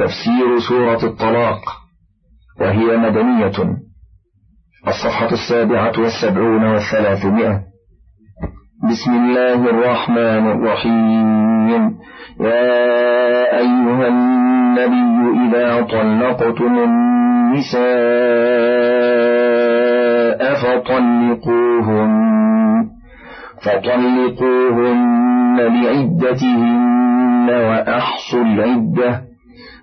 تفسير سورة الطلاق وهي مدنية. الصفحة السابعة والسبعون والثلاثمائة. بسم الله الرحمن الرحيم. يا أيها النبي إذا طلقتم النساء فطلقوهن فطلقوهن لعدتهن وأحصوا العدة.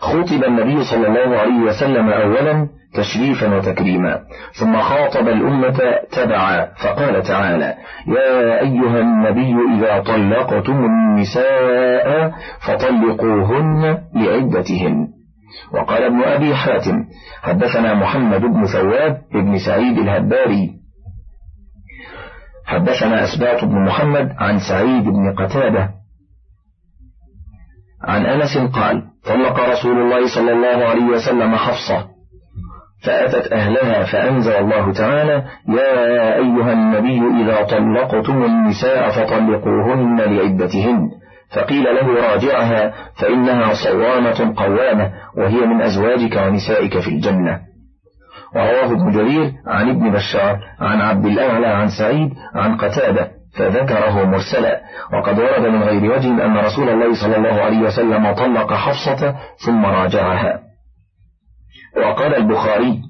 خطب النبي صلى الله عليه وسلم أولا تشريفا وتكريما ثم خاطب الأمة تبعا فقال تعالى يا أيها النبي إذا طلقتم النساء فطلقوهن لعدتهن. وقال ابن أبي حاتم حدثنا محمد بن ثواب بن سعيد الهباري. حدثنا أسباط بن محمد عن سعيد بن قتادة. عن أنس قال طلق رسول الله صلى الله عليه وسلم حفصة فأتت أهلها فأنزل الله تعالى يا أيها النبي إذا طلقتم النساء فطلقوهن لعدتهن فقيل له راجعها فإنها صوامة قوامة وهي من أزواجك ونسائك في الجنة ورواه ابن جرير عن ابن بشار عن عبد الأعلى عن سعيد عن قتادة. فذكره مرسلا. وقد ورد من غير وجه أن رسول الله صلى الله عليه وسلم طلق حفصة ثم راجعها. وقال البخاري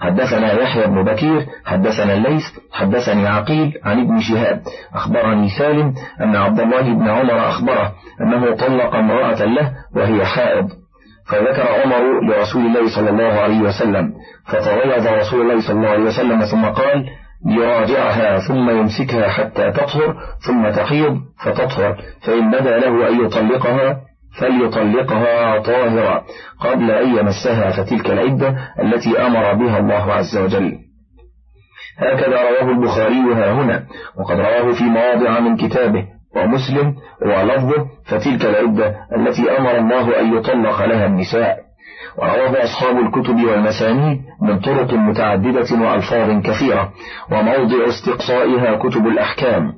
حدثنا يحيى بن بكير حدثنا الليث حدثني عقيل عن ابن شهاب. أخبرني سالم أن عبد الله بن عمر أخبره أنه طلق امرأة له وهي حائض. فذكر عمر لرسول الله صلى الله عليه وسلم. فتغيظ رسول الله صلى الله عليه وسلم ثم قال يراجعها ثم يمسكها حتى تطهر ثم تحيض فتطهر. فإن بدا له أن يطلقها فليطلقها طاهرة قبل أن يمسها فتلك العدة التي أمر بها الله عز وجل. هكذا رواه البخاري ها هنا. وقد رواه في مواضع من كتابه ومسلم ولفظه فتلك العدة التي أمر الله أن يطلق لها النساء. ورواه أصحاب الكتب والمسانيد من طرق متعددة وألفاظ كثيرة وموضع استقصائها كتب الأحكام.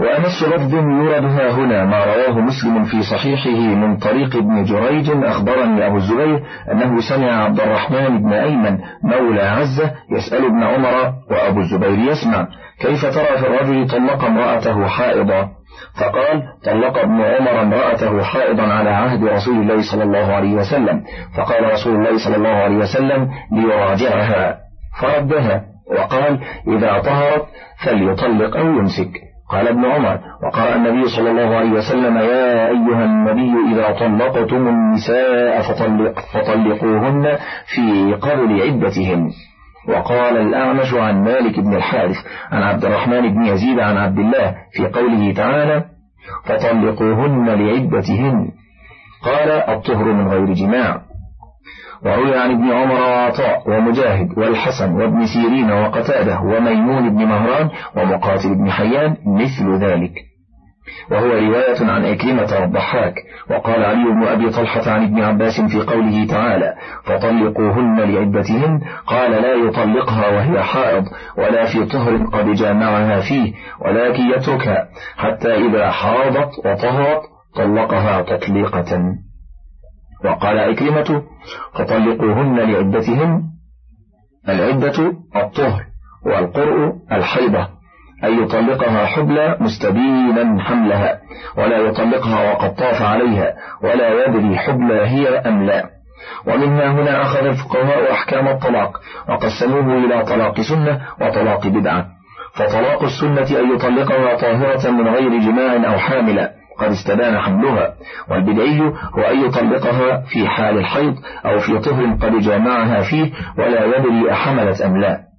وأمس لفظ يورد ها هنا ما رواه مسلم في صحيحه من طريق ابن جريج أخبرني أبو الزبير أنه سمع عبد الرحمن بن أيمن مولى عزة يسأل ابن عمر وأبو الزبير يسمع كيف ترى في الرجل طلق امرأته حائضا فقال طلق ابن عمر امرأته حائضا على عهد رسول الله صلى الله عليه وسلم. فقال رسول الله صلى الله عليه وسلم ليراجعها. فردها وقال إذا طهرت فليطلق أو يمسك. قال ابن عمر وقال النبي صلى الله عليه وسلم يا أيها النبي إذا طلقتم النساء فطلق فطلقوهن في قبل عدتهن. وقال الأعمش عن مالك بن الحارث عن عبد الرحمن بن يزيد عن عبد الله في قوله تعالى فطلقوهن لعدتهن قال الطهر من غير جماع وروي عن ابن عمر وعطاء ومجاهد والحسن وابن سيرين وقتاده وميمون بن مهران ومقاتل بن حيان مثل ذلك. وهو رواية عن إكرمة والضحاك وقال علي بن أبي طلحة عن ابن عباس في قوله تعالى فطلقوهن لعدتهن قال لا يطلقها وهي حائض ولا في طهر قد جامعها فيه ولكن يتركها حتى إذا حاضت وطهرت طلقها تطليقة. وقال إكرمة فطلقوهن لعدتهن العدة الطهر والقرء الحيضة. أن يطلقها حبلى مستبينا حملها ولا يطلقها وقد طاف عليها ولا يدري حبلى هي أم لا. ومما هنا أخذ الفقهاء أحكام الطلاق وقسموه إلى طلاق سنة وطلاق بدعة. فطلاق السنة أن يطلقها طاهرة من غير جماع أو حاملة قد استبان حملها. والبدعي هو أن يطلقها في حال الحيض أو في طهر قد جامعها فيه ولا يدري أحملت أم لا.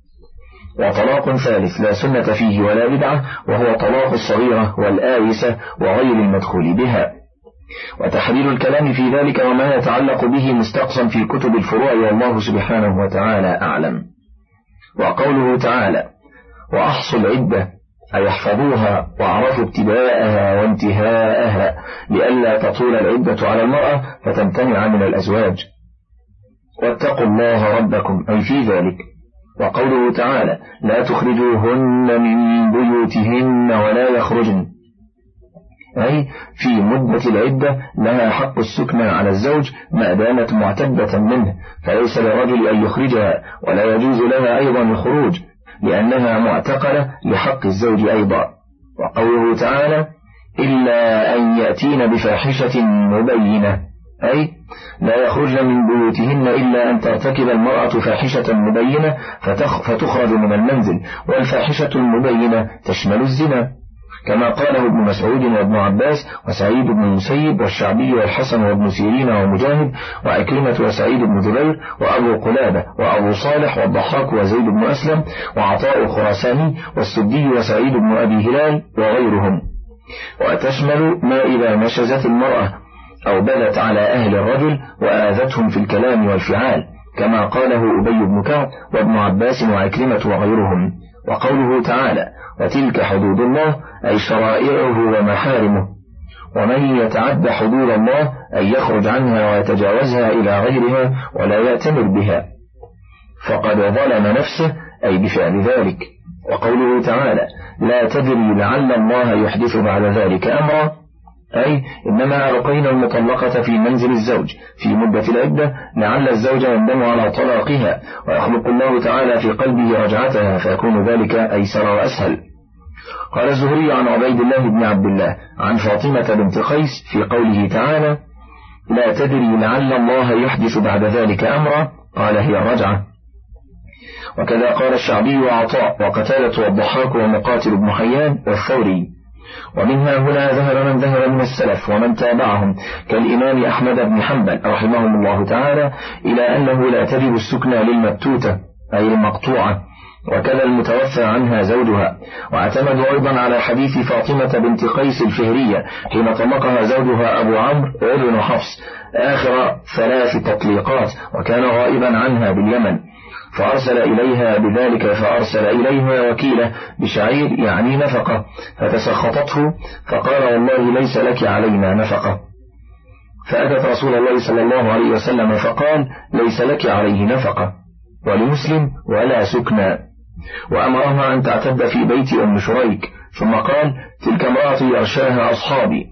وطلاق ثالث لا سنة فيه ولا بدعة وهو طلاق الصغيرة والآيسة وغير المدخول بها. وتحرير الكلام في ذلك وما يتعلق به مستقصا في كتب الفروع والله سبحانه وتعالى أعلم. وقوله تعالى وأحصوا العدة أي احفظوها وأعرفوا ابتداءها وانتهاءها لئلا تطول العدة على المرأة فتمتنع من الأزواج. واتقوا الله ربكم أي في ذلك. وقوله تعالى لا تخرجوهن من بيوتهن ولا يخرجن. أي في مدة العدة لها حق السكنى على الزوج ما دامت معتدة منه فليس للرجل أن يخرجها ولا يجوز لها أيضا الخروج لأنها معتقلة لحق الزوج أيضا. وقوله تعالى إلا أن يأتين بفاحشة مبينة. أي لا يخرجن من بيوتهن إلا أن ترتكب المرأة فاحشة مبينة فتخرج من المنزل والفاحشة المبينة تشمل الزنا. كما قاله ابن مسعود وابن عباس وسعيد بن المسيب والشعبي والحسن وابن سيرين ومجاهد وعكرمة وسعيد بن جبير وأبو قلابة وأبو صالح والضحاك وزيد بن أسلم وعطاء الخراساني والسدي وسعيد بن أبي هلال وغيرهم. وتشمل ما إذا نشزت المرأة أو بدت على أهل الرجل وآذتهم في الكلام والفعال كما قاله أبي بن كعب وابن عباس وعكرمة وغيرهم. وقوله تعالى وتلك حدود الله أي شرائعه ومحارمه. ومن يتعد حدود الله أن يخرج عنها ويتجاوزها إلى غيرها ولا يأتمر بها. فقد ظلم نفسه أي بفعل ذلك. وقوله تعالى لا تدري لعل الله يحدث بعد ذلك أمرا أي إنما ألقينا المطلقة في منزل الزوج في مدة العدة لعل الزوج يندم على طلاقها ويخلق الله تعالى في قلبه رجعتها فيكون ذلك أيسر وأسهل. قال الزهري عن عبيد الله بن عبد الله عن فاطمة بنت قيس في قوله تعالى لا تدري لعل الله يحدث بعد ذلك أمرا قال هي الرجعة وكذا قال الشعبي وعطاء وقتالة والضحاك ومقاتل بن حيان والثوري. ومنها هنا ذهب من ذهب من السلف ومن تابعهم كالإمام أحمد بن حنبل رحمهم الله تعالى إلى أنه لا تجب السكنى للمبتوتة أي المقطوعة وكذا المتوفى عنها زوجها. واعتمدوا أيضا على حديث فاطمة بنت قيس الفهرية حين طلقها زوجها أبو عمرو ابن حفص آخر ثلاث تطليقات وكان غائبا عنها باليمن. فأرسل إليها بذلك فأرسل إليها وكيله بشعير يعني نفقة. فتسخطته فقال والله ليس لك علينا نفقة. فأتت رسول الله صلى الله عليه وسلم فقال ليس لك عليه نفقة. ولمسلم ولا سكنى وأمرها أن تعتد في بيت أم شريك. ثم قال تلك امرأة يغشاها أصحابي.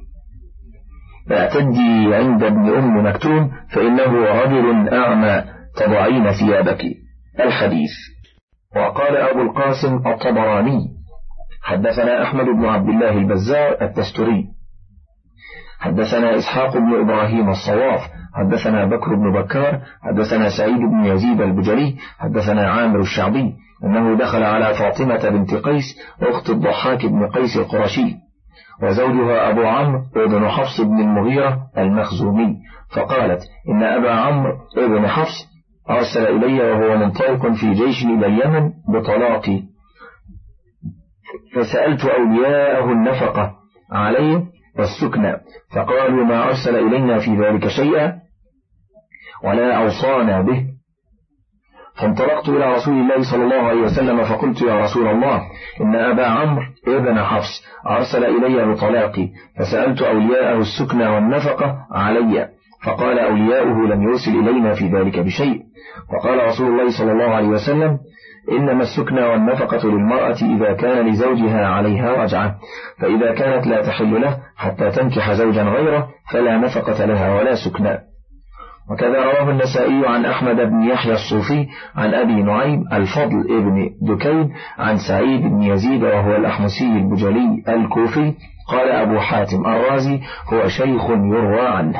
فاعتدي عند ابن أم مكتوم فإنه رجل أعمى تضعين ثيابك. الحديث. وقال أبو القاسم الطبراني حدثنا أحمد بن عبد الله البزار التستري حدثنا إسحاق بن إبراهيم الصواف. حدثنا بكر بن بكار. حدثنا سعيد بن يزيد البجري. حدثنا عامر الشعبي. أنه دخل على فاطمة بنت قيس أخت الضحاك بن قيس القرشي. وزوجها أبو عمرو بن حفص بن المغيرة المخزومي. فقالت إن أبا عمرو بن حفص أرسل إلي وهو منطلق في جيش اليمن بطلاقي. فسألت أولياءه النفقة عليه والسكنى. فقالوا ما أرسل إلينا في ذلك شيئا ولا أوصانا به. فانطلقت إلى رسول الله صلى الله عليه وسلم فقلت يا رسول الله إن أبا عمرو ابن حفص أرسل إلي بطلاقي. فسألت أولياءه السكنى والنفقة علي. فقال أولياؤه لم يرسل إلينا في ذلك بشيء. وقال رسول الله صلى الله عليه وسلم إنما السكنى والنفقة للمرأة إذا كان لزوجها عليها رجعة فإذا كانت لا تحل له حتى تنكح زوجا غيره فلا نفقة لها ولا سكنى وكذا رواه النسائي عن أحمد بن يحيى الصوفي عن أبي نعيم الفضل ابن دكين عن سعيد بن يزيد وهو الأحمسي البجلي الكوفي. قال أبو حاتم الرازي هو شيخ يروى عنه.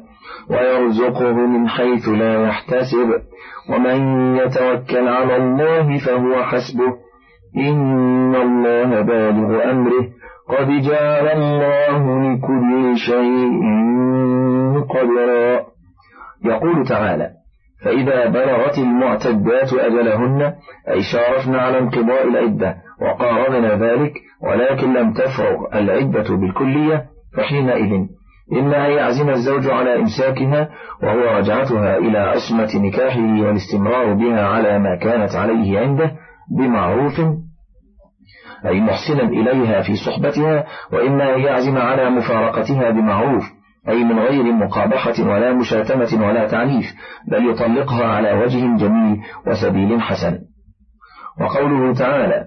ويرزقه من حيث لا يحتسب. ومن يتوكل على الله فهو حسبه. إن الله بالغ أمره. قد جعل الله لكل شيء قدرا. يقول تعالى فإذا بلغت المعتدات أجلهن أي شارفن على انقضاء العدة وقاربنا ذلك ولكن لم تفرغ العدة بالكلية فحينئذ إما أن يعزم الزوج على إمساكها وهو رجعتها إلى عصمة نكاحه والاستمرار بها على ما كانت عليه عنده بمعروف أي محسنا إليها في صحبتها وإما أن يعزم على مفارقتها بمعروف أي من غير مقابحة ولا مشاتمة ولا تعنيف بل يطلقها على وجه جميل وسبيل حسن. وقوله تعالى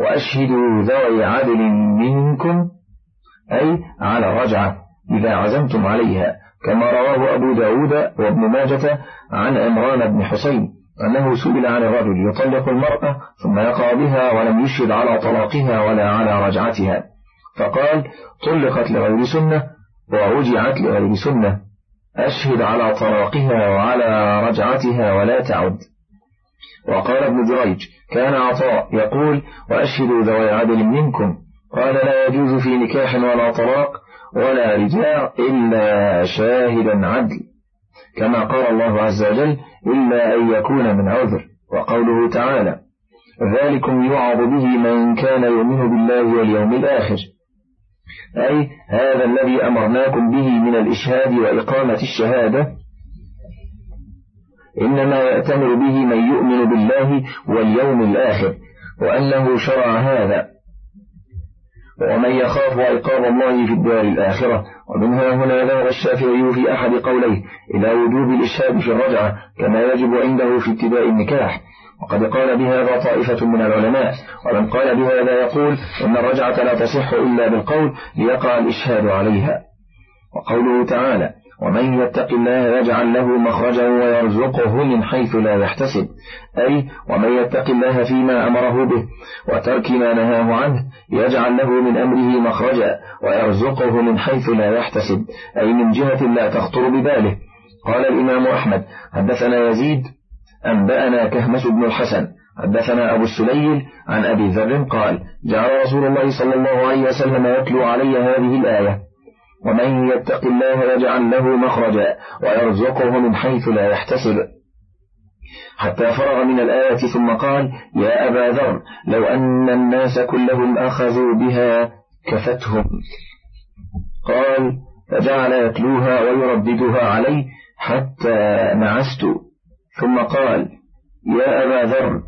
وأشهدوا ذوي عدل منكم أي على الرجعة إذا عزمتم عليها كما رواه أبو داود وابن ماجة عن عمران بن حسين أنه سئل عن الرجل يطلق المرأة ثم يقع بها ولم يشهد على طلاقها ولا على رجعتها. فقال طلقت لغير سنة ورجعت لغير سنة أشهد على طلاقها وعلى رجعتها ولا تعد. وقال ابن جريج كان عطاء يقول وأشهدوا ذوي عدل منكم. قال لا يجوز في نكاح ولا طلاق ولا رجاع إلا شاهدا عدل. كما قال الله عز وجل إلا أن يكون من عذر وقوله تعالى ذلكم يوعظ به من كان يؤمن بالله واليوم الآخر. أي هذا الذي أمرناكم به من الإشهاد وإقامة الشهادة. إنما يأتمر به من يؤمن بالله واليوم الآخر وأنه شرع هذا. ومن يخاف عقاب الله في الدار الآخرة ومنها هنا ذهب الشافعي في أحد قوليه إلى وجوب الإشهاد في الرجعة كما يجب عنده في ابتداء النكاح. وقد قال بهذا طائفة من العلماء ومن قال بهذا يقول إن الرجعة لا تصح إلا بالقول ليقع الإشهاد عليها. وقوله تعالى ومن يتق الله يجعل له مخرجا ويرزقه من حيث لا يحتسب. أي ومن يتق الله فيما أمره به وترك ما نهاه عنه يجعل له من أمره مخرجا ويرزقه من حيث لا يحتسب. أي من جهة لا تخطر بباله. قال الإمام أحمد حدثنا يزيد أنبأنا كهمس بن الحسن. حدثنا أبو السليل عن أبي ذر قال جعل رسول الله صلى الله عليه وسلم يتلو علي هذه الآية. ومن يتق الله يجعل له مخرجا ويرزقه من حيث لا يحتسب. حتى فرغ من الآية ثم قال يا أبا ذر لو أن الناس كلهم أخذوا بها كفتهم. قال فجعل يتلوها ويرددها علي حتى نعست. ثم قال يا أبا ذر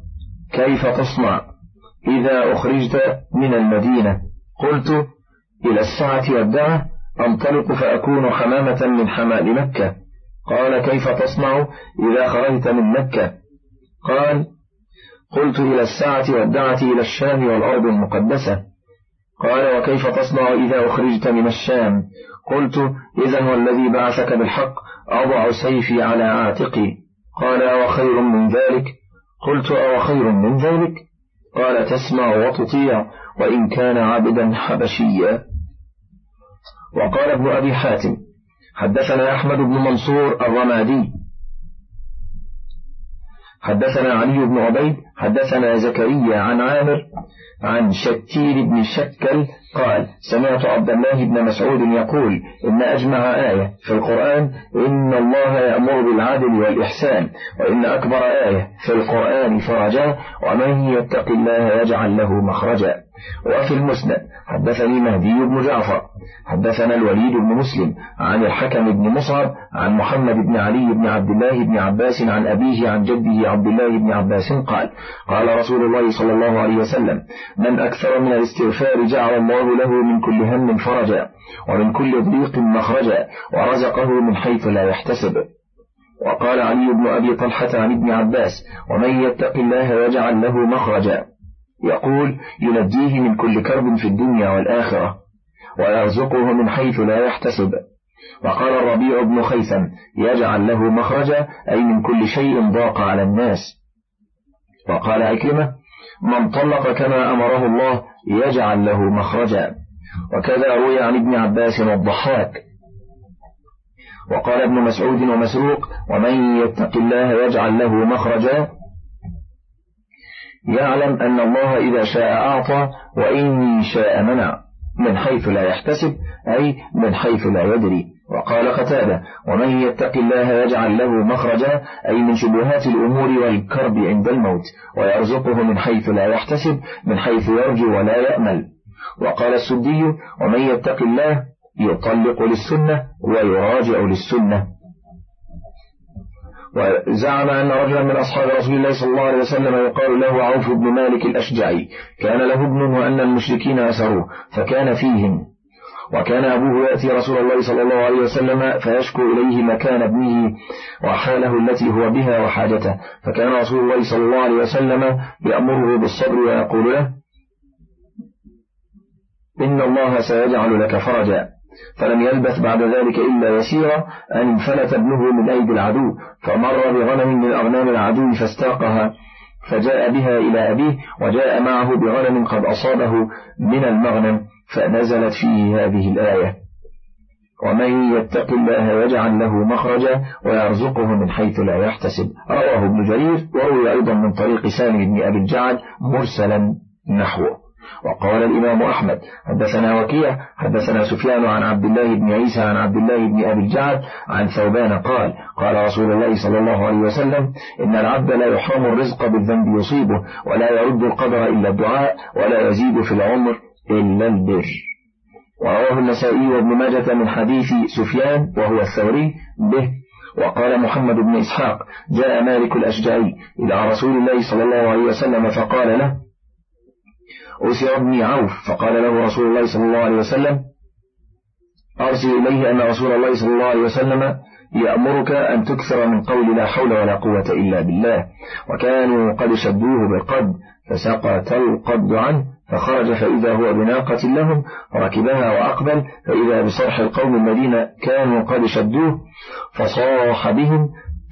كيف تصنع؟ إذا أخرجت من المدينة. قلت إلى الساعة والدعة. أنطلق فأكون حمامة من حمال مكة. قال كيف تصنع إذا خرجت من مكة؟ قال قلت إلى الساعة والدعة إلى الشام والأرض المقدسة. قال وكيف تصنع إذا أخرجت من الشام؟ قلت إذا والذي بعثك بالحق أضع سيفي على عاتقي. قال أو خير من ذلك؟ قلت أو خير من ذلك؟ قال تسمع وتطيع وإن كان عبدا حبشيا. وقال ابن أبي حاتم حدثنا أحمد بن منصور الرمادي. حدثنا علي بن عبيد حدثنا زكريا عن عامر عن شتير بن شكل قال سمعت عبد الله بن مسعود يقول إن أجمع آية في القرآن إن الله يأمر بالعدل والإحسان وإن أكبر آية في القرآن فرجا ومن يتق الله يجعل له مخرجا وفي المسند حدثني مهدي بن جعفر حدثنا الوليد بن مسلم عن الحكم بن مصعب عن محمد بن علي بن عبد الله بن عباس عن أبيه عن جده عبد الله بن عباس قال قال رسول الله صلى الله عليه وسلم من أكثر من الاستغفار جعل الله له من كل هم فرجا ومن كل ضيق مخرجا ورزقه من حيث لا يحتسب. وقال علي بن أبي طلحة عن ابن عباس ومن يتق الله يجعل له مخرجا. يقول ينجيه من كل كرب في الدنيا والآخرة ويرزقه من حيث لا يحتسب. وقال الربيع بن خيثم يجعل له مخرجا أي من كل شيء ضاق على الناس. وقال عكرمة من طلق كما أمره الله يجعل له مخرجا وكذا روي عن ابن عباس والضحاك. وقال ابن مسعود ومسروق ومن يتق الله يجعل له مخرجا يعلم أن الله إذا شاء أعطى وإن شاء منع من حيث لا يحتسب أي من حيث لا يدري. وقال قتادة ومن يتق الله يجعل له مخرجا أي من شبهات الأمور والكرب عند الموت ويرزقه من حيث لا يحتسب من حيث يرجو ولا يأمل. وقال السدي ومن يتق الله يطلق للسنة ويراجع للسنة. وزعم أن رجلا من أصحاب رسول الله صلى الله عليه وسلم يقال له عوف بن مالك الأشجعي. كان له ابن وأن المشركين أسروه فكان فيهم. وكان أبوه يأتي رسول الله صلى الله عليه وسلم فيشكو إليه مكان ابنه وحاله التي هو بها وحاجته. فكان رسول الله صلى الله عليه وسلم يأمره بالصبر ويقول له إن الله سيجعل لك فرجا. فلم يلبث بعد ذلك إلا يسيرا أن انفلت ابنه من أيدي العدو فمر بغنم من أغنام العدو فاستاقها فجاء بها إلى أبيه وجاء معه بغنم قد أصابه من المغنم فنزلت فيه هذه الآية ومن يتق الله يجعل له مخرجا ويرزقه من حيث لا يحتسب رواه ابن جرير وروي أيضا من طريق سامي بن أبي الجعد مرسلا نحوه. وقال الإمام أحمد حدثنا وكيع حدثنا سفيان عن عبد الله بن عيسى عن عبد الله بن أبي الجعد عن ثوبان قال قال رسول الله صلى الله عليه وسلم إن العبد لا يحرم الرزق بالذنب يصيبه ولا يرد القدر إلا الدعاء ولا يزيد في العمر إلا البر. ورواه النسائي وابن ماجة من حديث سفيان وهو الثوري به. وقال محمد بن إسحاق جاء مالك الأشجعي إلى رسول الله صلى الله عليه وسلم فقال له أسر ابني عوف فقال له رسول الله صلى الله عليه وسلم أرسل إليه أن رسول الله صلى الله عليه وسلم يأمرك أن تكثر من قول لا حول ولا قوة إلا بالله. وكانوا قد شدوه بالقد فسقط القد عنه فخرج فإذا هو بناقة لهم فركبها وأقبل فإذا بصرح القوم الذين كانوا قد شدوه فصاح بهم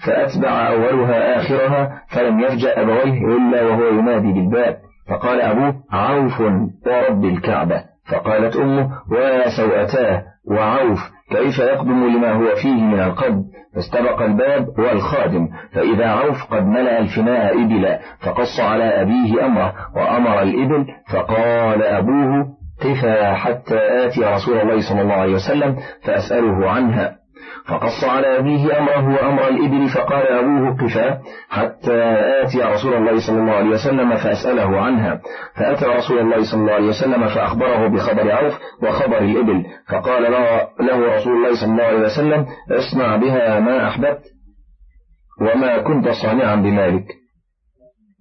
فأتبع أولها آخرها فلم يفجأ أبويه إلا وهو ينادي بالباب. فقال أبوه عوف ورب الكعبة. فقالت أمه ويا سوأتاه وعوف كيف يقدم لما هو فيه من القد فاستبق الباب والخادم. فإذا عوف قد ملأ الفناء إبلا فقص على أبيه أمره وأمر الإبل فقال أبوه قفا حتى آتي رسول الله صلى الله عليه وسلم فأسأله عنها. فقص على أبيه أمره وأمر الإبل فقال أبوه قفا حتى آتي رسول الله صلى الله عليه وسلم فأسأله عنها. فأتى رسول الله صلى الله عليه وسلم فأخبره بخبر عوف وخبر الإبل فقال له رسول الله صلى الله عليه وسلم اصنع بها ما أحببت وما كنت صانعا بمالك.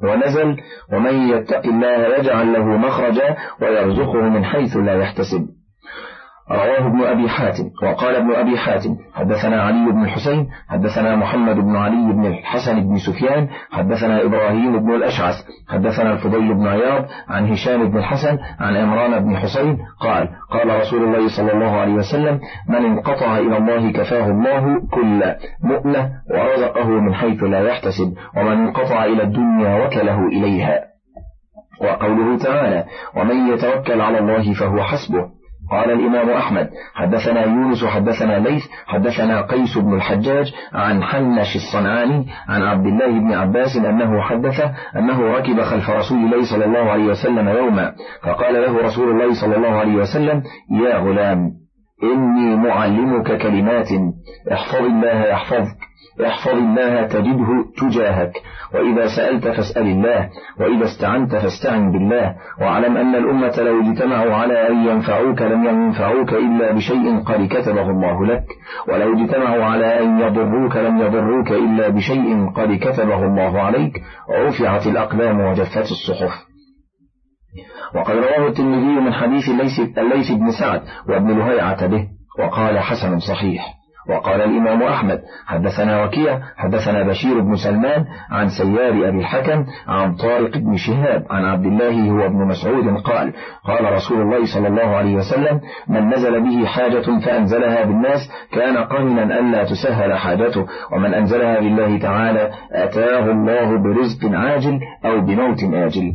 ونزل ومن يتق الله يجعل له مخرجا ويرزقه من حيث لا يحتسب. رواه ابن أبي حاتم وقال ابن أبي حاتم حدثنا علي بن الحسين حدثنا محمد بن علي بن الحسن بن سفيان حدثنا إبراهيم بن الأشعث حدثنا الفضيل بن عياض عن هشام بن الحسن عن عمران بن حسين قال قال رسول الله صلى الله عليه وسلم من انقطع إلى الله كفاه الله كل مؤنة ورزقه من حيث لا يحتسب ومن انقطع إلى الدنيا وكله إليها. وقوله تعالى ومن يتوكل على الله فهو حسبه. قال الإمام أحمد حدثنا يونس حدثنا ليث حدثنا قيس بن الحجاج عن حنش الصنعاني عن عبد الله بن عباس أنه حدث أنه ركب خلف رسول الله صلى الله عليه وسلم يوما فقال له رسول الله صلى الله عليه وسلم يا غلام إني معلمك كلمات احفظ الله يحفظك. احفظ الله تجده تجاهك وإذا سألت فاسأل الله وإذا استعنت فاستعن بالله واعلم أن الأمة لو اجتمعوا على أن ينفعوك لم ينفعوك إلا بشيء قد كتبه الله لك ولو اجتمعوا على أن يضروك لم يضروك إلا بشيء قد كتبه الله عليك رفعت الأقلام وجفت الصحف. وقد رواه الترمذي من حديث الليث بن سعد وابن لهيعة به وقال حسن صحيح. وقال الإمام أحمد حدثنا وكيع حدثنا بشير بن سلمان عن سيار أبي الحكم عن طارق بن شهاب عن عبد الله هو ابن مسعود قال قال رسول الله صلى الله عليه وسلم من نزل به حاجة فأنزلها بالناس كان قامنا ألا تسهل حاجته ومن أنزلها لله تعالى أتاه الله برزق عاجل أو بموت آجل.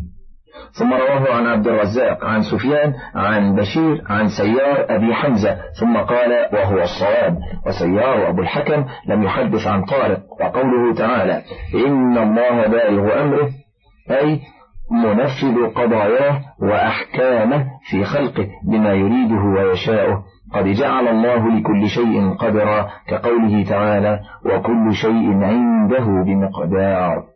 ثم رواه عن عبد الرزاق عن سفيان عن بشير عن سيار أبي حمزة ثم قال وهو الصواب. وسيار أبو الحكم لم يحدث عن طارق وقوله تعالى إن الله بالغ أمره أي منفذ قضاياه وأحكامه في خلقه بما يريده ويشاءه. قد جعل الله لكل شيء قدرا كقوله تعالى وكل شيء عنده بمقدار.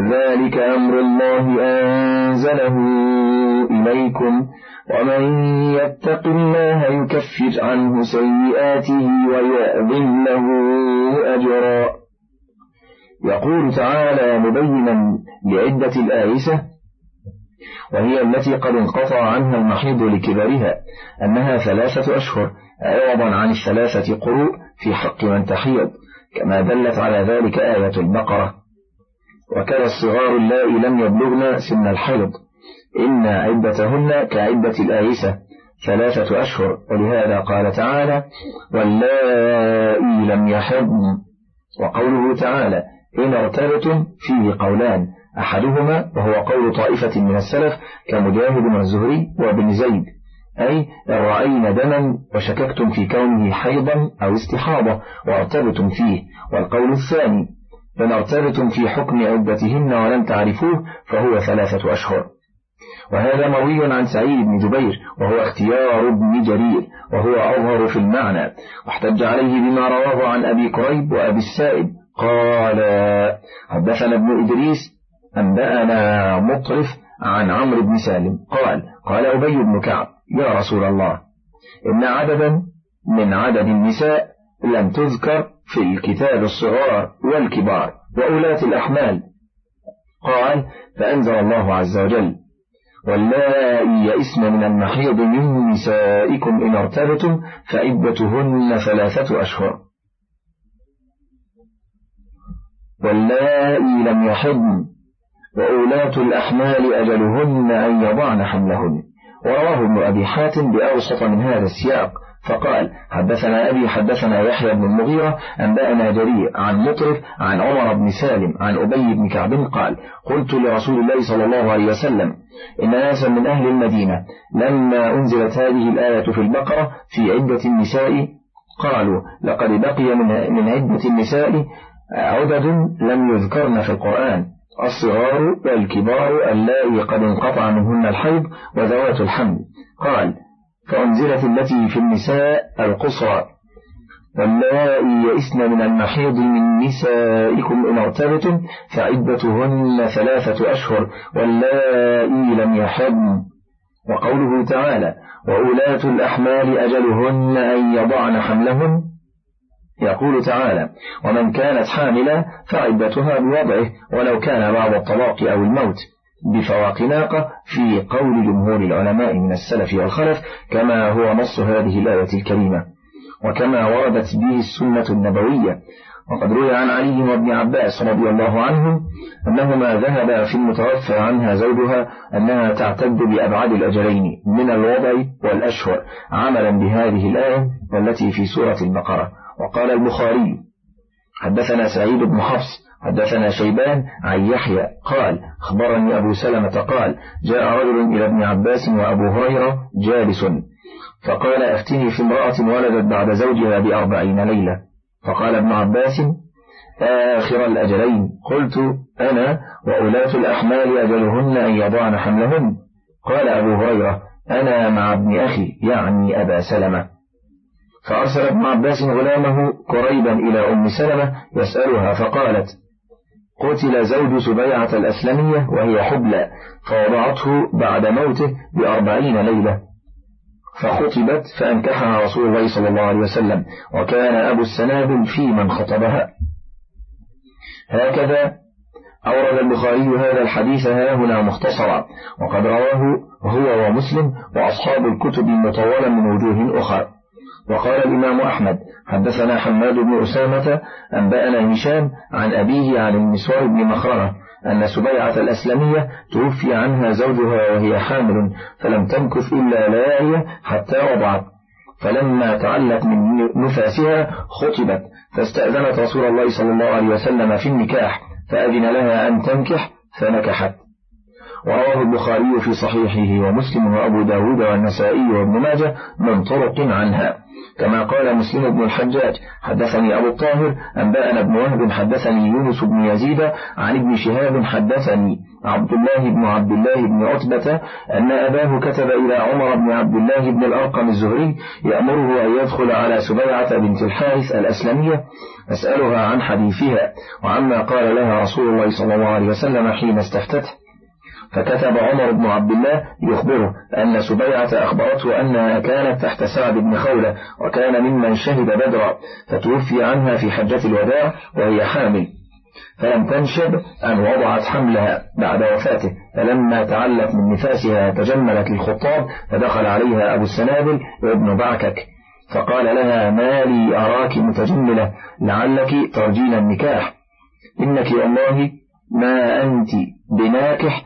ذلك أمر الله أنزله إليكم ومن يتق الله يكفر عنه سيئاته ويأذن له أجرا. يقول تعالى مبينا لعدة الآيسة وهي التي قد انقطع عنها المحيض لكبرها أنها ثلاثة أشهر عوضا عن الثلاثة قروء في حق من تحيض كما دلت على ذلك آية البقرة. وكان الصغار اللائي لم يبلغن سن الحيض. إن عدتهن كعدة الآيسة ثلاثة أشهر. ولهذا قال تعالى واللائي لم يحضن. وقوله تعالى إن ارتبتم فيه قولان. أحدهما وهو قول طائفة من السلف كمجاهد والزهري وابن زيد. أي إن رأينا دما وشككتم في كونه حيضا أو استحاضة وارتبتم فيه. والقول الثاني ارتبتم في حكم عدتهن ولم تعرفوه فهو ثلاثة أشهر. وهذا مروي عن سعيد بن جبير وهو اختيار ابن جرير وهو أظهر في المعنى. واحتج عليه بما رواه عن أبي كريب وأبي السائب. قال حدثنا ابن إدريس أنبأنا مطرف عن عمرو بن سالم. قال قال أبي بن كعب يا رسول الله إن عددا من عدد النساء لم تذكر في الكتاب الصغار والكبار وأولاة الأحمال. قال فأنزل الله عز وجل واللائي يئسن من المحيض من نسائكم إن ارتبتم فعدتهن ثلاثة أشهر. واللائي لم يحضن وأولاة الأحمال أجلهن أن يضعن حملهن. ورواه ابن أبي حاتم بأوسط من هذا السياق. فقال حدثنا أبي حدثنا يحيى بن المغيرة أنبأنا جرير عن مطرف عن عمر بن سالم عن أبي بن كعب قال قلت لرسول الله صلى الله عليه وسلم إن ناسا من أهل المدينة لما أنزلت هذه الآية في البقرة في عدة النساء قالوا لقد بقي من عدة النساء عدد لم يذكرن في القرآن الصغار والكبار اللائي قد انقطع منهن الحيض وذوات الحمل. قال فأنزلت التي في النساء القصرى. واللائي يئسن من المحيض من نسائكم إن ارتبتم فعدتهن ثلاثة أشهر واللائي لم يحضن. وقوله تعالى وأولاة الأحمال أجلهن أن يضعن حملهن. يقول تعالى ومن كانت حاملة فعدتها بوضعه ولو كان بعد الطلاق أو الموت. بفواق ناقة في قول جمهور العلماء من السلف والخلف كما هو نص هذه الآية الكريمة. وكما وردت به السنة النبوية. وقد روي عن علي وابن عباس رضي الله عنهم أنهما ذهبا في المتوفى عنها زوجها أنها تعتد بأبعاد الأجلين من الوضع والأشهر عملا بهذه الآية والتي في سورة البقرة. وقال البخاري حدثنا سعيد بن حفص حدثنا شيبان عن يحيى قال أخبرني أبو سلمة قال جاء رجل إلى ابن عباس وأبو هريرة جالس. فقال أفتني في امرأة ولدت بعد زوجها بأربعين ليلة. فقال ابن عباس آخر الأجلين. قلت أنا وأولاة الأحمال أجلهن أن يضعن حملهن. قال أبو هريرة أنا مع ابن أخي يعني أبا سلمة. فأرسل ابن عباس غلامه قريبا إلى أم سلمة يسألها فقالت قتل زوج سبيعة الأسلمية وهي حبلى فوضعته بعد موته بأربعين ليلة. فخطبت فأنكحها رسول الله صلى الله عليه وسلم وكان أبو السنابل في من خطبها. هكذا أورد البخاري هذا الحديث ها هنا مختصرا وقد رواه هو ومسلم وأصحاب الكتب مطولا من وجوه أخرى. وقال الإمام أحمد حدثنا حماد بن أسامة أنبأنا هشام عن أبيه عن المسور بن مخرمة أن سبيعة الأسلمية توفي عنها زوجها وهي حامل فلم تمكث إلا ليالي حتى وضعت. فلما تعلت من نفاسها خطبت فاستأذنت رسول الله صلى الله عليه وسلم في النكاح فأذن لها أن تنكح فنكحت. ورواه البخاري في صحيحه ومسلم وأبو داود والنسائي وابن ماجه من طرق عنها. كما قال مسلم بن الحجاج حدثني أبو الطاهر أنبأنا ابن وهب حدثني يونس بن يزيد عن ابن شهاب حدثني عبد الله بن عبد الله بن عتبة أن أباه كتب إلى عمر بن عبد الله بن الأرقم الزهري يأمره أن يدخل على سبيعة بنت الحارث الأسلمية أسألها عن حديثها. وعما قال لها رسول الله صلى الله عليه وسلم حين استفتته. فكتب عمر بن عبد الله يخبره أن سبيعة أخبرته أنها كانت تحت سعد بن خولة وكان ممن شهد بدرا فتوفي عنها في حجة الوداع وهي حامل. فلم تنشب أن وضعت حملها بعد وفاته فلما تعلت من نفاسها تجملت للخطاب فدخل عليها أبو السنابل وابن بعكك. فقال لها ما لي أراك متجملة لعلك ترجين النكاح. إنك والله ما أنت بناكح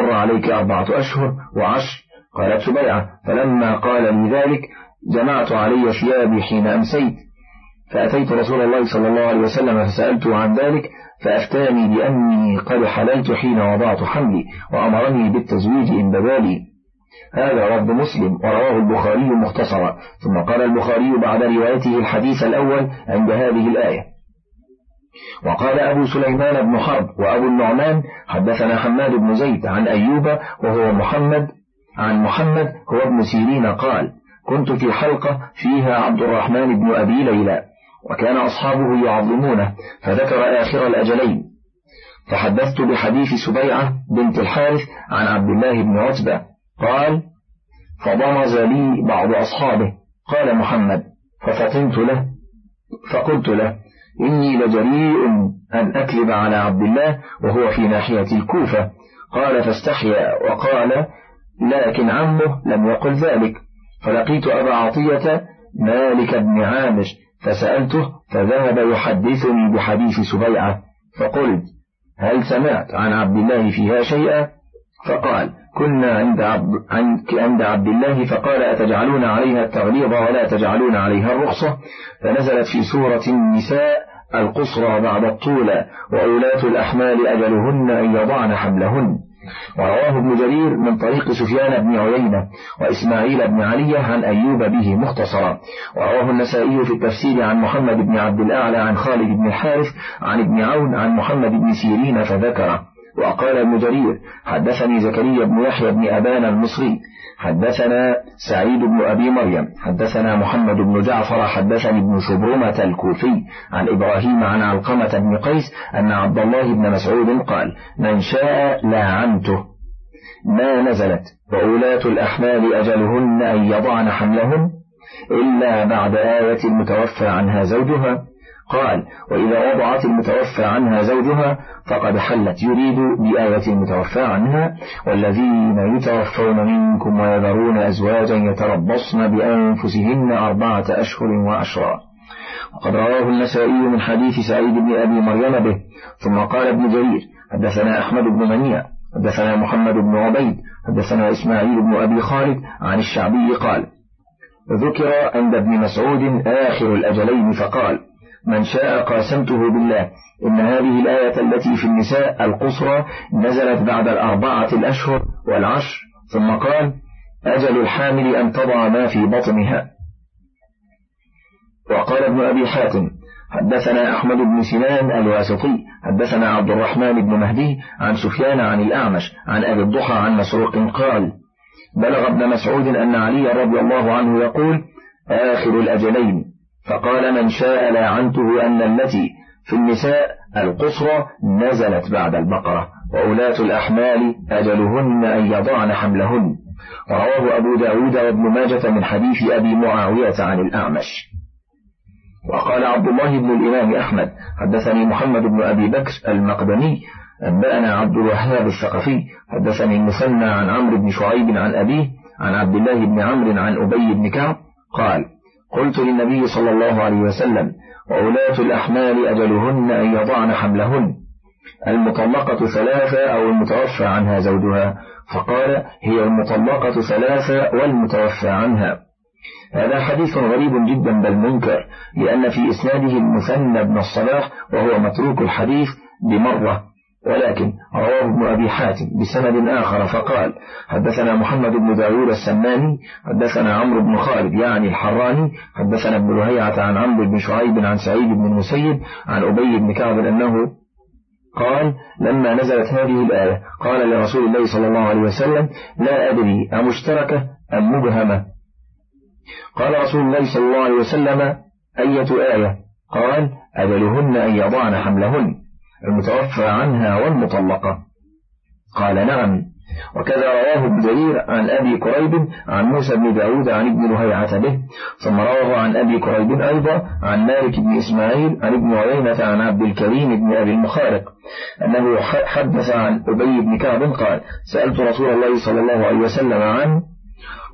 تمر عليك أربعة أشهر وعشر. قالت سبيعة فلما قال لي ذلك جمعت علي ثيابي حين أمسيت. فأتيت رسول الله صلى الله عليه وسلم فسألته عن ذلك فأفتاني بأني قد حللت حين وضعت حملي وأمرني بالتزويج إن بدالي هذا رد مسلم ورواه البخاري مختصرا. ثم قال البخاري بعد روايته الحديث الأول عند هذه الآية. وقال أبو سليمان بن حرب وأبو النعمان حدثنا حماد بن زيد عن أيوب وهو محمد عن محمد هو ابن سيرين قال كنت في حلقة فيها عبد الرحمن بن أبي ليلى وكان أصحابه يعظمونه فذكر آخر الأجلين. فحدثت بحديث سبيعة بنت الحارث عن عبد الله بن عتبة قال فضمز لي بعض أصحابه قال محمد ففطنت له فقلت له إني لجريء أن أكذب على عبد الله وهو في ناحية الكوفة. قال فاستحيا وقال لكن عمه لم يقل ذلك. فلقيت أبا عطية مالك بن عامر فسألته فذهب يحدثني بحديث سبيعة فقلت هل سمعت عن عبد الله فيها شيئا؟ فقال كنا عند عبد, عند عبد الله فقال أتجعلون عليها التغليظ ولا تجعلون عليها الرخصة؟ فنزلت في سورة النساء القصرى بعد الطولى وأولاة الأحمال أجلهن أن يضعن حملهن. ورواه ابن جرير من طريق سفيان بن عيينة وإسماعيل بن علي عن أيوب به مختصرا. ورواه النسائي في التفسير عن محمد بن عبد الأعلى عن خالد بن الحارث عن ابن عون عن محمد بن سيرين فذكره. وقال ابن جرير حدثني زكريا بن يحيى بن أبان المصري حدثنا سعيد بن أبي مريم حدثنا محمد بن جعفر حدثني ابن شبرمة الكوفي عن إبراهيم عن علقمة بن قيس أن عبد الله بن مسعود قال من شاء لاعنته ما نزلت وأولاة الأحمال أجلهن أن يضعن حملهن إلا بعد آية المتوفى عنها زوجها قال وإذا وضعت المتوفى عنها زوجها فقد حلت يريد بآية المتوفى عنها والذين يتوفون منكم ويذرون أزواجا يتربصن بأنفسهن أربعة أشهر وعشرا وقد رواه النسائي من حديث سعيد بن أبي مريم به ثم قال ابن جرير حدثنا أحمد بن منيع حدثنا محمد بن عبيد حدثنا إسماعيل بن أبي خالد عن الشعبي قال ذكر عند ابن مسعود آخر الأجلين فقال من شاء قاسمته بالله. إن هذه الآية التي في النساء القصرى نزلت بعد الأربعة الأشهر والعشر ثم قال أجل الحامل أن تضع ما في بطنها. وقال ابن أبي حاتم حدثنا أحمد بن سنان الواسطي حدثنا عبد الرحمن بن مهدي عن سفيان عن الأعمش عن أبي الضحى عن مسروق قال بلغ ابن مسعود أن علي رضي الله عنه يقول آخر الأجلين. فقال من شاء لاعنته أن التي في النساء القصرى نزلت بعد البقرة وأولاة الأحمال أجلهن أن يضعن حملهن. ورواه أبو داود وابن ماجة من حديث أبي معاوية عن الأعمش. وقال عبد الله بن الإمام أحمد حدثني محمد بن أبي بكر المقدمي أنبأنا عبد الوهاب الثقفي حدثني المثنى عن عمرو بن شعيب عن أبيه عن عبد الله بن عمرو عن أبي بن كعب قال قلت للنبي صلى الله عليه وسلم وأولاة الأحمال أجلهن أن يضعن حملهن. المطلقة ثلاثة أو المتوفى عنها زوجها فقال هي المطلقة ثلاثة والمتوفى عنها. هذا حديث غريب جدا بل منكر لأن في إسناده المثنى بن الصلاح وهو متروك الحديث بمرة. ولكن رواه ابن أبي حاتم بسند آخر فقال حدثنا محمد بن داود السماني حدثنا عمرو بن خالد يعني الحراني حدثنا ابن لهيعة عن عمرو بن شعيب عن سعيد بن المسيب عن أبي بن كعب أنه قال لما نزلت هذه الآية قال لرسول الله صلى الله عليه وسلم لا أدري أمشتركة أم مبهمة. قال رسول الله صلى الله عليه وسلم أية آية؟ قال أجلهن أن يضعن حملهن. المتوفى عنها والمطلقة. قال نعم. وكذا رواه ابن جرير عن أبي كريب عن موسى بن داود عن ابن لهيعة به ثم رواه عن أبي كريب أيضا عن مالك بن إسماعيل عن ابن عيينة عن عبد الكريم بن أبي المخارق أنه حدث عن أبي بن كعب قال سألت رسول الله صلى الله عليه وسلم عن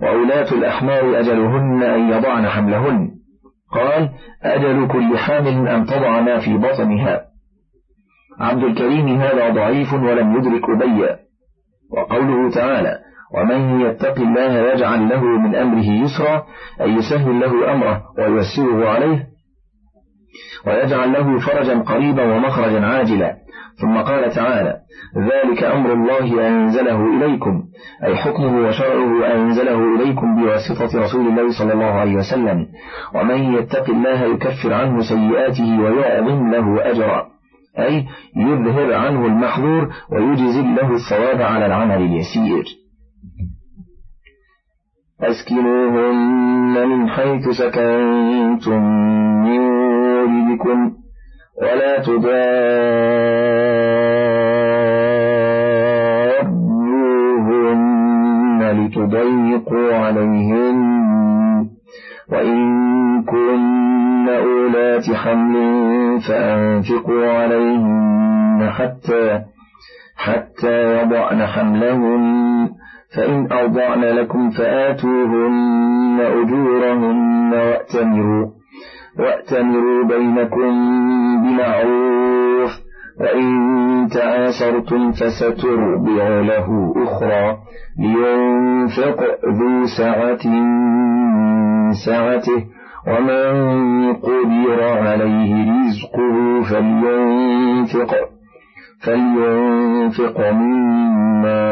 وأولاة الأحمال أجلهن أن يضعن حملهن؟ قال أجل كل حامل أن تضع ما في بطنها. عبد الكريم هذا ضعيف ولم يدرك أبي وقوله تعالى ومن يتق الله يجعل له من أمره يسرا أي يسهل له أمره وييسره عليه ويجعل له فرجا قريبا ومخرجا عاجلا. ثم قال تعالى ذلك أمر الله أنزله إليكم أي حكمه وشرعه أنزله إليكم بواسطة رسول الله صلى الله عليه وسلم. ومن يتق الله يكفر عنه سيئاته ويعظم له أجرا. أي يظهر عنه المحظور ويجزل له الثواب على العمل اليسير. أسكنوهن من حيث سكنتم من وجدكم ولا تضاروهن لتضيقوا عليهن. وإن أولات حمل فأنفقوا عليهن حتى حتى يضعن حملهن فإن أرضعن لكم فآتوهن أجورهن وأتمروا وأتمروا بينكم بمعروف وإن تعاسرتم فسترضع له أخرى لينفق ذو سعة سعته. ومن قدر عليه رزقه فلينفق فلينفق مما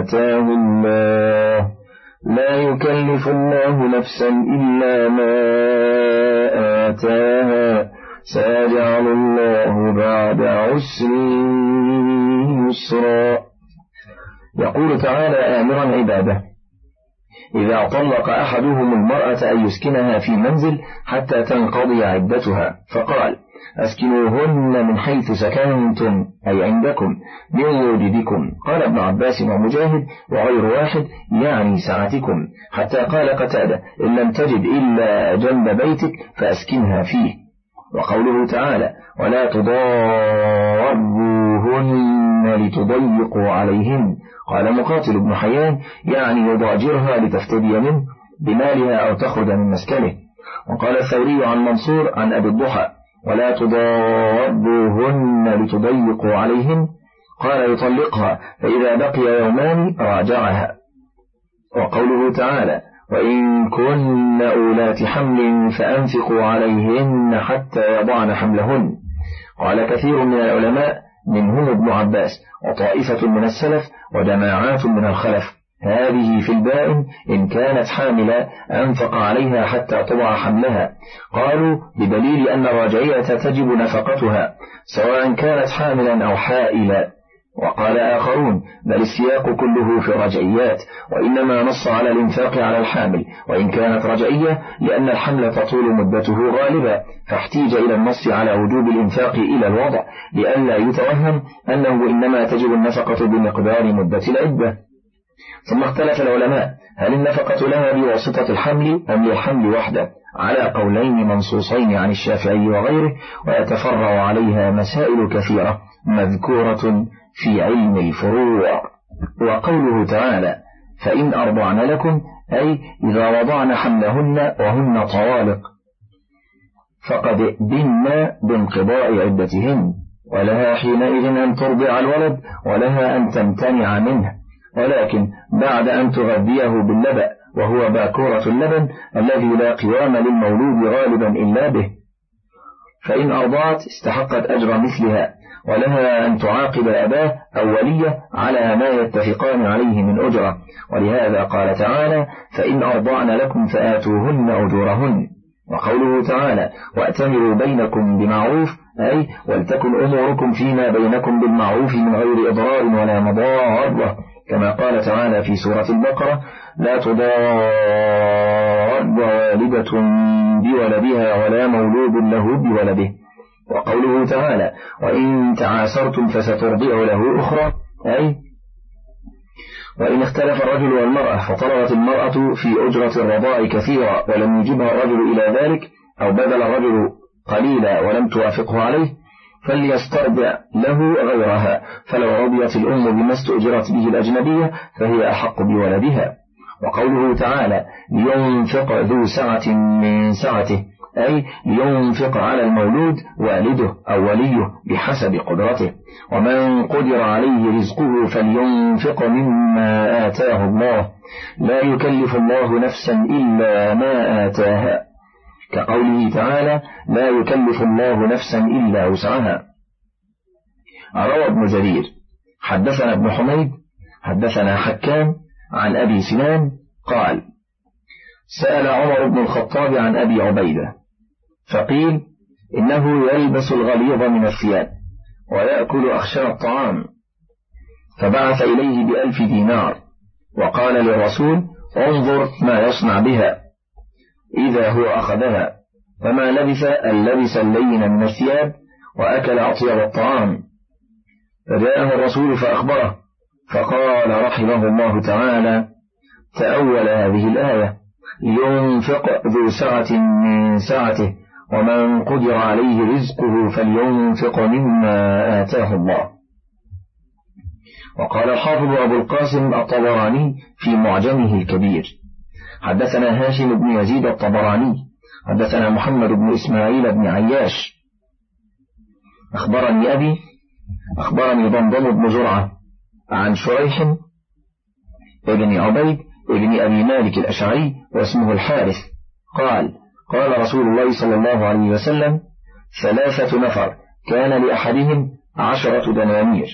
آتاه الله. لا يكلف الله نفسا إلا ما آتاها. سيجعل الله بعد عسر يسرا. يقول تعالى آمرا عباده. إذا طلق أحدهم المرأة أن يسكنها في منزل حتى تنقضي عدتها فقال أسكنوهن من حيث سكنتم أي عندكم من وجدكم. قال ابن عباس ومجاهد وغير واحد يعني سعتكم حتى قال قتادة إن لم تجد إلا جنب بيتك فأسكنها فيه. وقوله تعالى ولا تضاروهن لتضيقوا عليهن قال مقاتل بن حيان يعني يضاجرها لتفتدي منه بمالها أو تخرج من مسكنه. وقال الثوري عن منصور عن أبي الضحى ولا تضاروهن لتضيقوا عليهن قال يطلقها فإذا بقي يومان راجعها. وقوله تعالى وإن كن أولات حمل فأنفقوا عليهن حتى يضعن حملهن. قال كثير من العلماء منهم ابن عباس وطائفة من السلف وجماعات من الخلف. هذه في البائن إن كانت حاملة أنفق عليها حتى تضع حملها. قالوا بدليل أن الراجعية تجب نفقتها سواء كانت حاملا أو حائلا. وقال آخرون بل السياق كله في الرجعيات وإنما نص على الإنفاق على الحامل وإن كانت رجعية لأن الحمل تطول مدته غالبا فاحتيج إلى النص على وجوب الإنفاق إلى الوضع لئلا يتوهم أنه إنما تجب النفقة بمقدار مدة العدة. ثم اختلف العلماء هل النفقة لها بواسطة الحمل أم للحمل وحده؟ على قولين منصوصين عن الشافعي وغيره ويتفرع عليها مسائل كثيرة. مذكورة في علم الفروع. وقوله تعالى فإن أرضعن لكم أي إذا وضعن حملهن وهن طوالق فقد بن بانقضاء عدتهن ولها حينئذ أن ترضع الولد ولها أن تمتنع منه. ولكن بعد أن تغذيه باللبأ وهو باكورة اللبن الذي لا قوام للمولود غالبا إلا به. فإن أرضعت استحقت أجر مثلها. ولها أن تعاقب أباه أو وليه على ما يتفقان عليه من أجرة. ولهذا قال تعالى فإن أرضعن لكم فآتوهن أجورهن. وقوله تعالى وأتمروا بينكم بمعروف أي ولتكن أموركم فيما بينكم بالمعروف من غير إضرار ولا مضارة. كما قال تعالى في سورة البقرة لا تضار والدة بولدها ولا مولود له بولده. وقوله تعالى وإن تعاسرتم فسترضع له أخرى. أي وإن اختلف الرجل والمرأة فطلبت المرأة في أجرة الرضاع كثيرا ولم يجبها الرجل إلى ذلك أو بذل الرجل قليلا ولم توافقه عليه فليسترضع له غيرها. فلو رضيت الأم بما استؤجرت به الأجنبية فهي أحق بولدها. وقوله تعالى لينفق ذو سعة من سعته. أي لينفق على المولود والده أو وليه بحسب قدرته. ومن قدر عليه رزقه فلينفق مما آتاه الله. لا يكلف الله نفسا إلا ما آتاها. كقوله تعالى لا يكلف الله نفسا إلا وسعها. روى ابن جرير حدثنا ابن حميد حدثنا حكام عن أبي سنان قال سأل عمر بن الخطاب عن أبي عبيدة فقيل إنه يلبس الغليظ من الثياب ويأكل أخشى الطعام. فبعث إليه بألف دينار وقال للرسول انظر ما يصنع بها. إذا هو أخذها فما لبث أن لبس اللين من الثياب وأكل أطيب الطعام. فجاءه الرسول فأخبره فقال رحمه الله تعالى تأول هذه الآية لينفق ذو سعة من سعته. ومن قدر عليه رزقه فلينفق مما آتاه الله. وقال الحافظ أبو القاسم الطبراني في معجمه الكبير حدثنا هاشم بن يزيد الطبراني حدثنا محمد بن إسماعيل بن عياش. أخبرني أبي أخبرني ضمضم بن زرعة عن شريح ابن عبيد ابن أبي مالك الأشعري واسمه الحارث. قال قال رسول الله صلى الله عليه وسلم ثلاثة نفر كان لأحدهم عشرة دنانير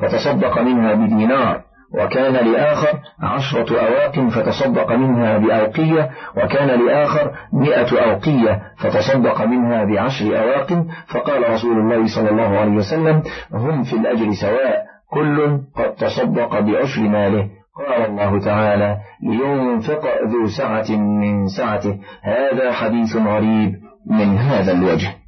فتصدق منها بدينار وكان لآخر عشرة أواق فتصدق منها بأوقية وكان لآخر مئة أوقية فتصدق منها بعشر أواق فقال رسول الله صلى الله عليه وسلم هم في الأجر سواء كل قد تصدق بعشر ماله. قال الله تعالى لينفق ذو سعة من سعته. هذا حديث غريب من هذا الوجه.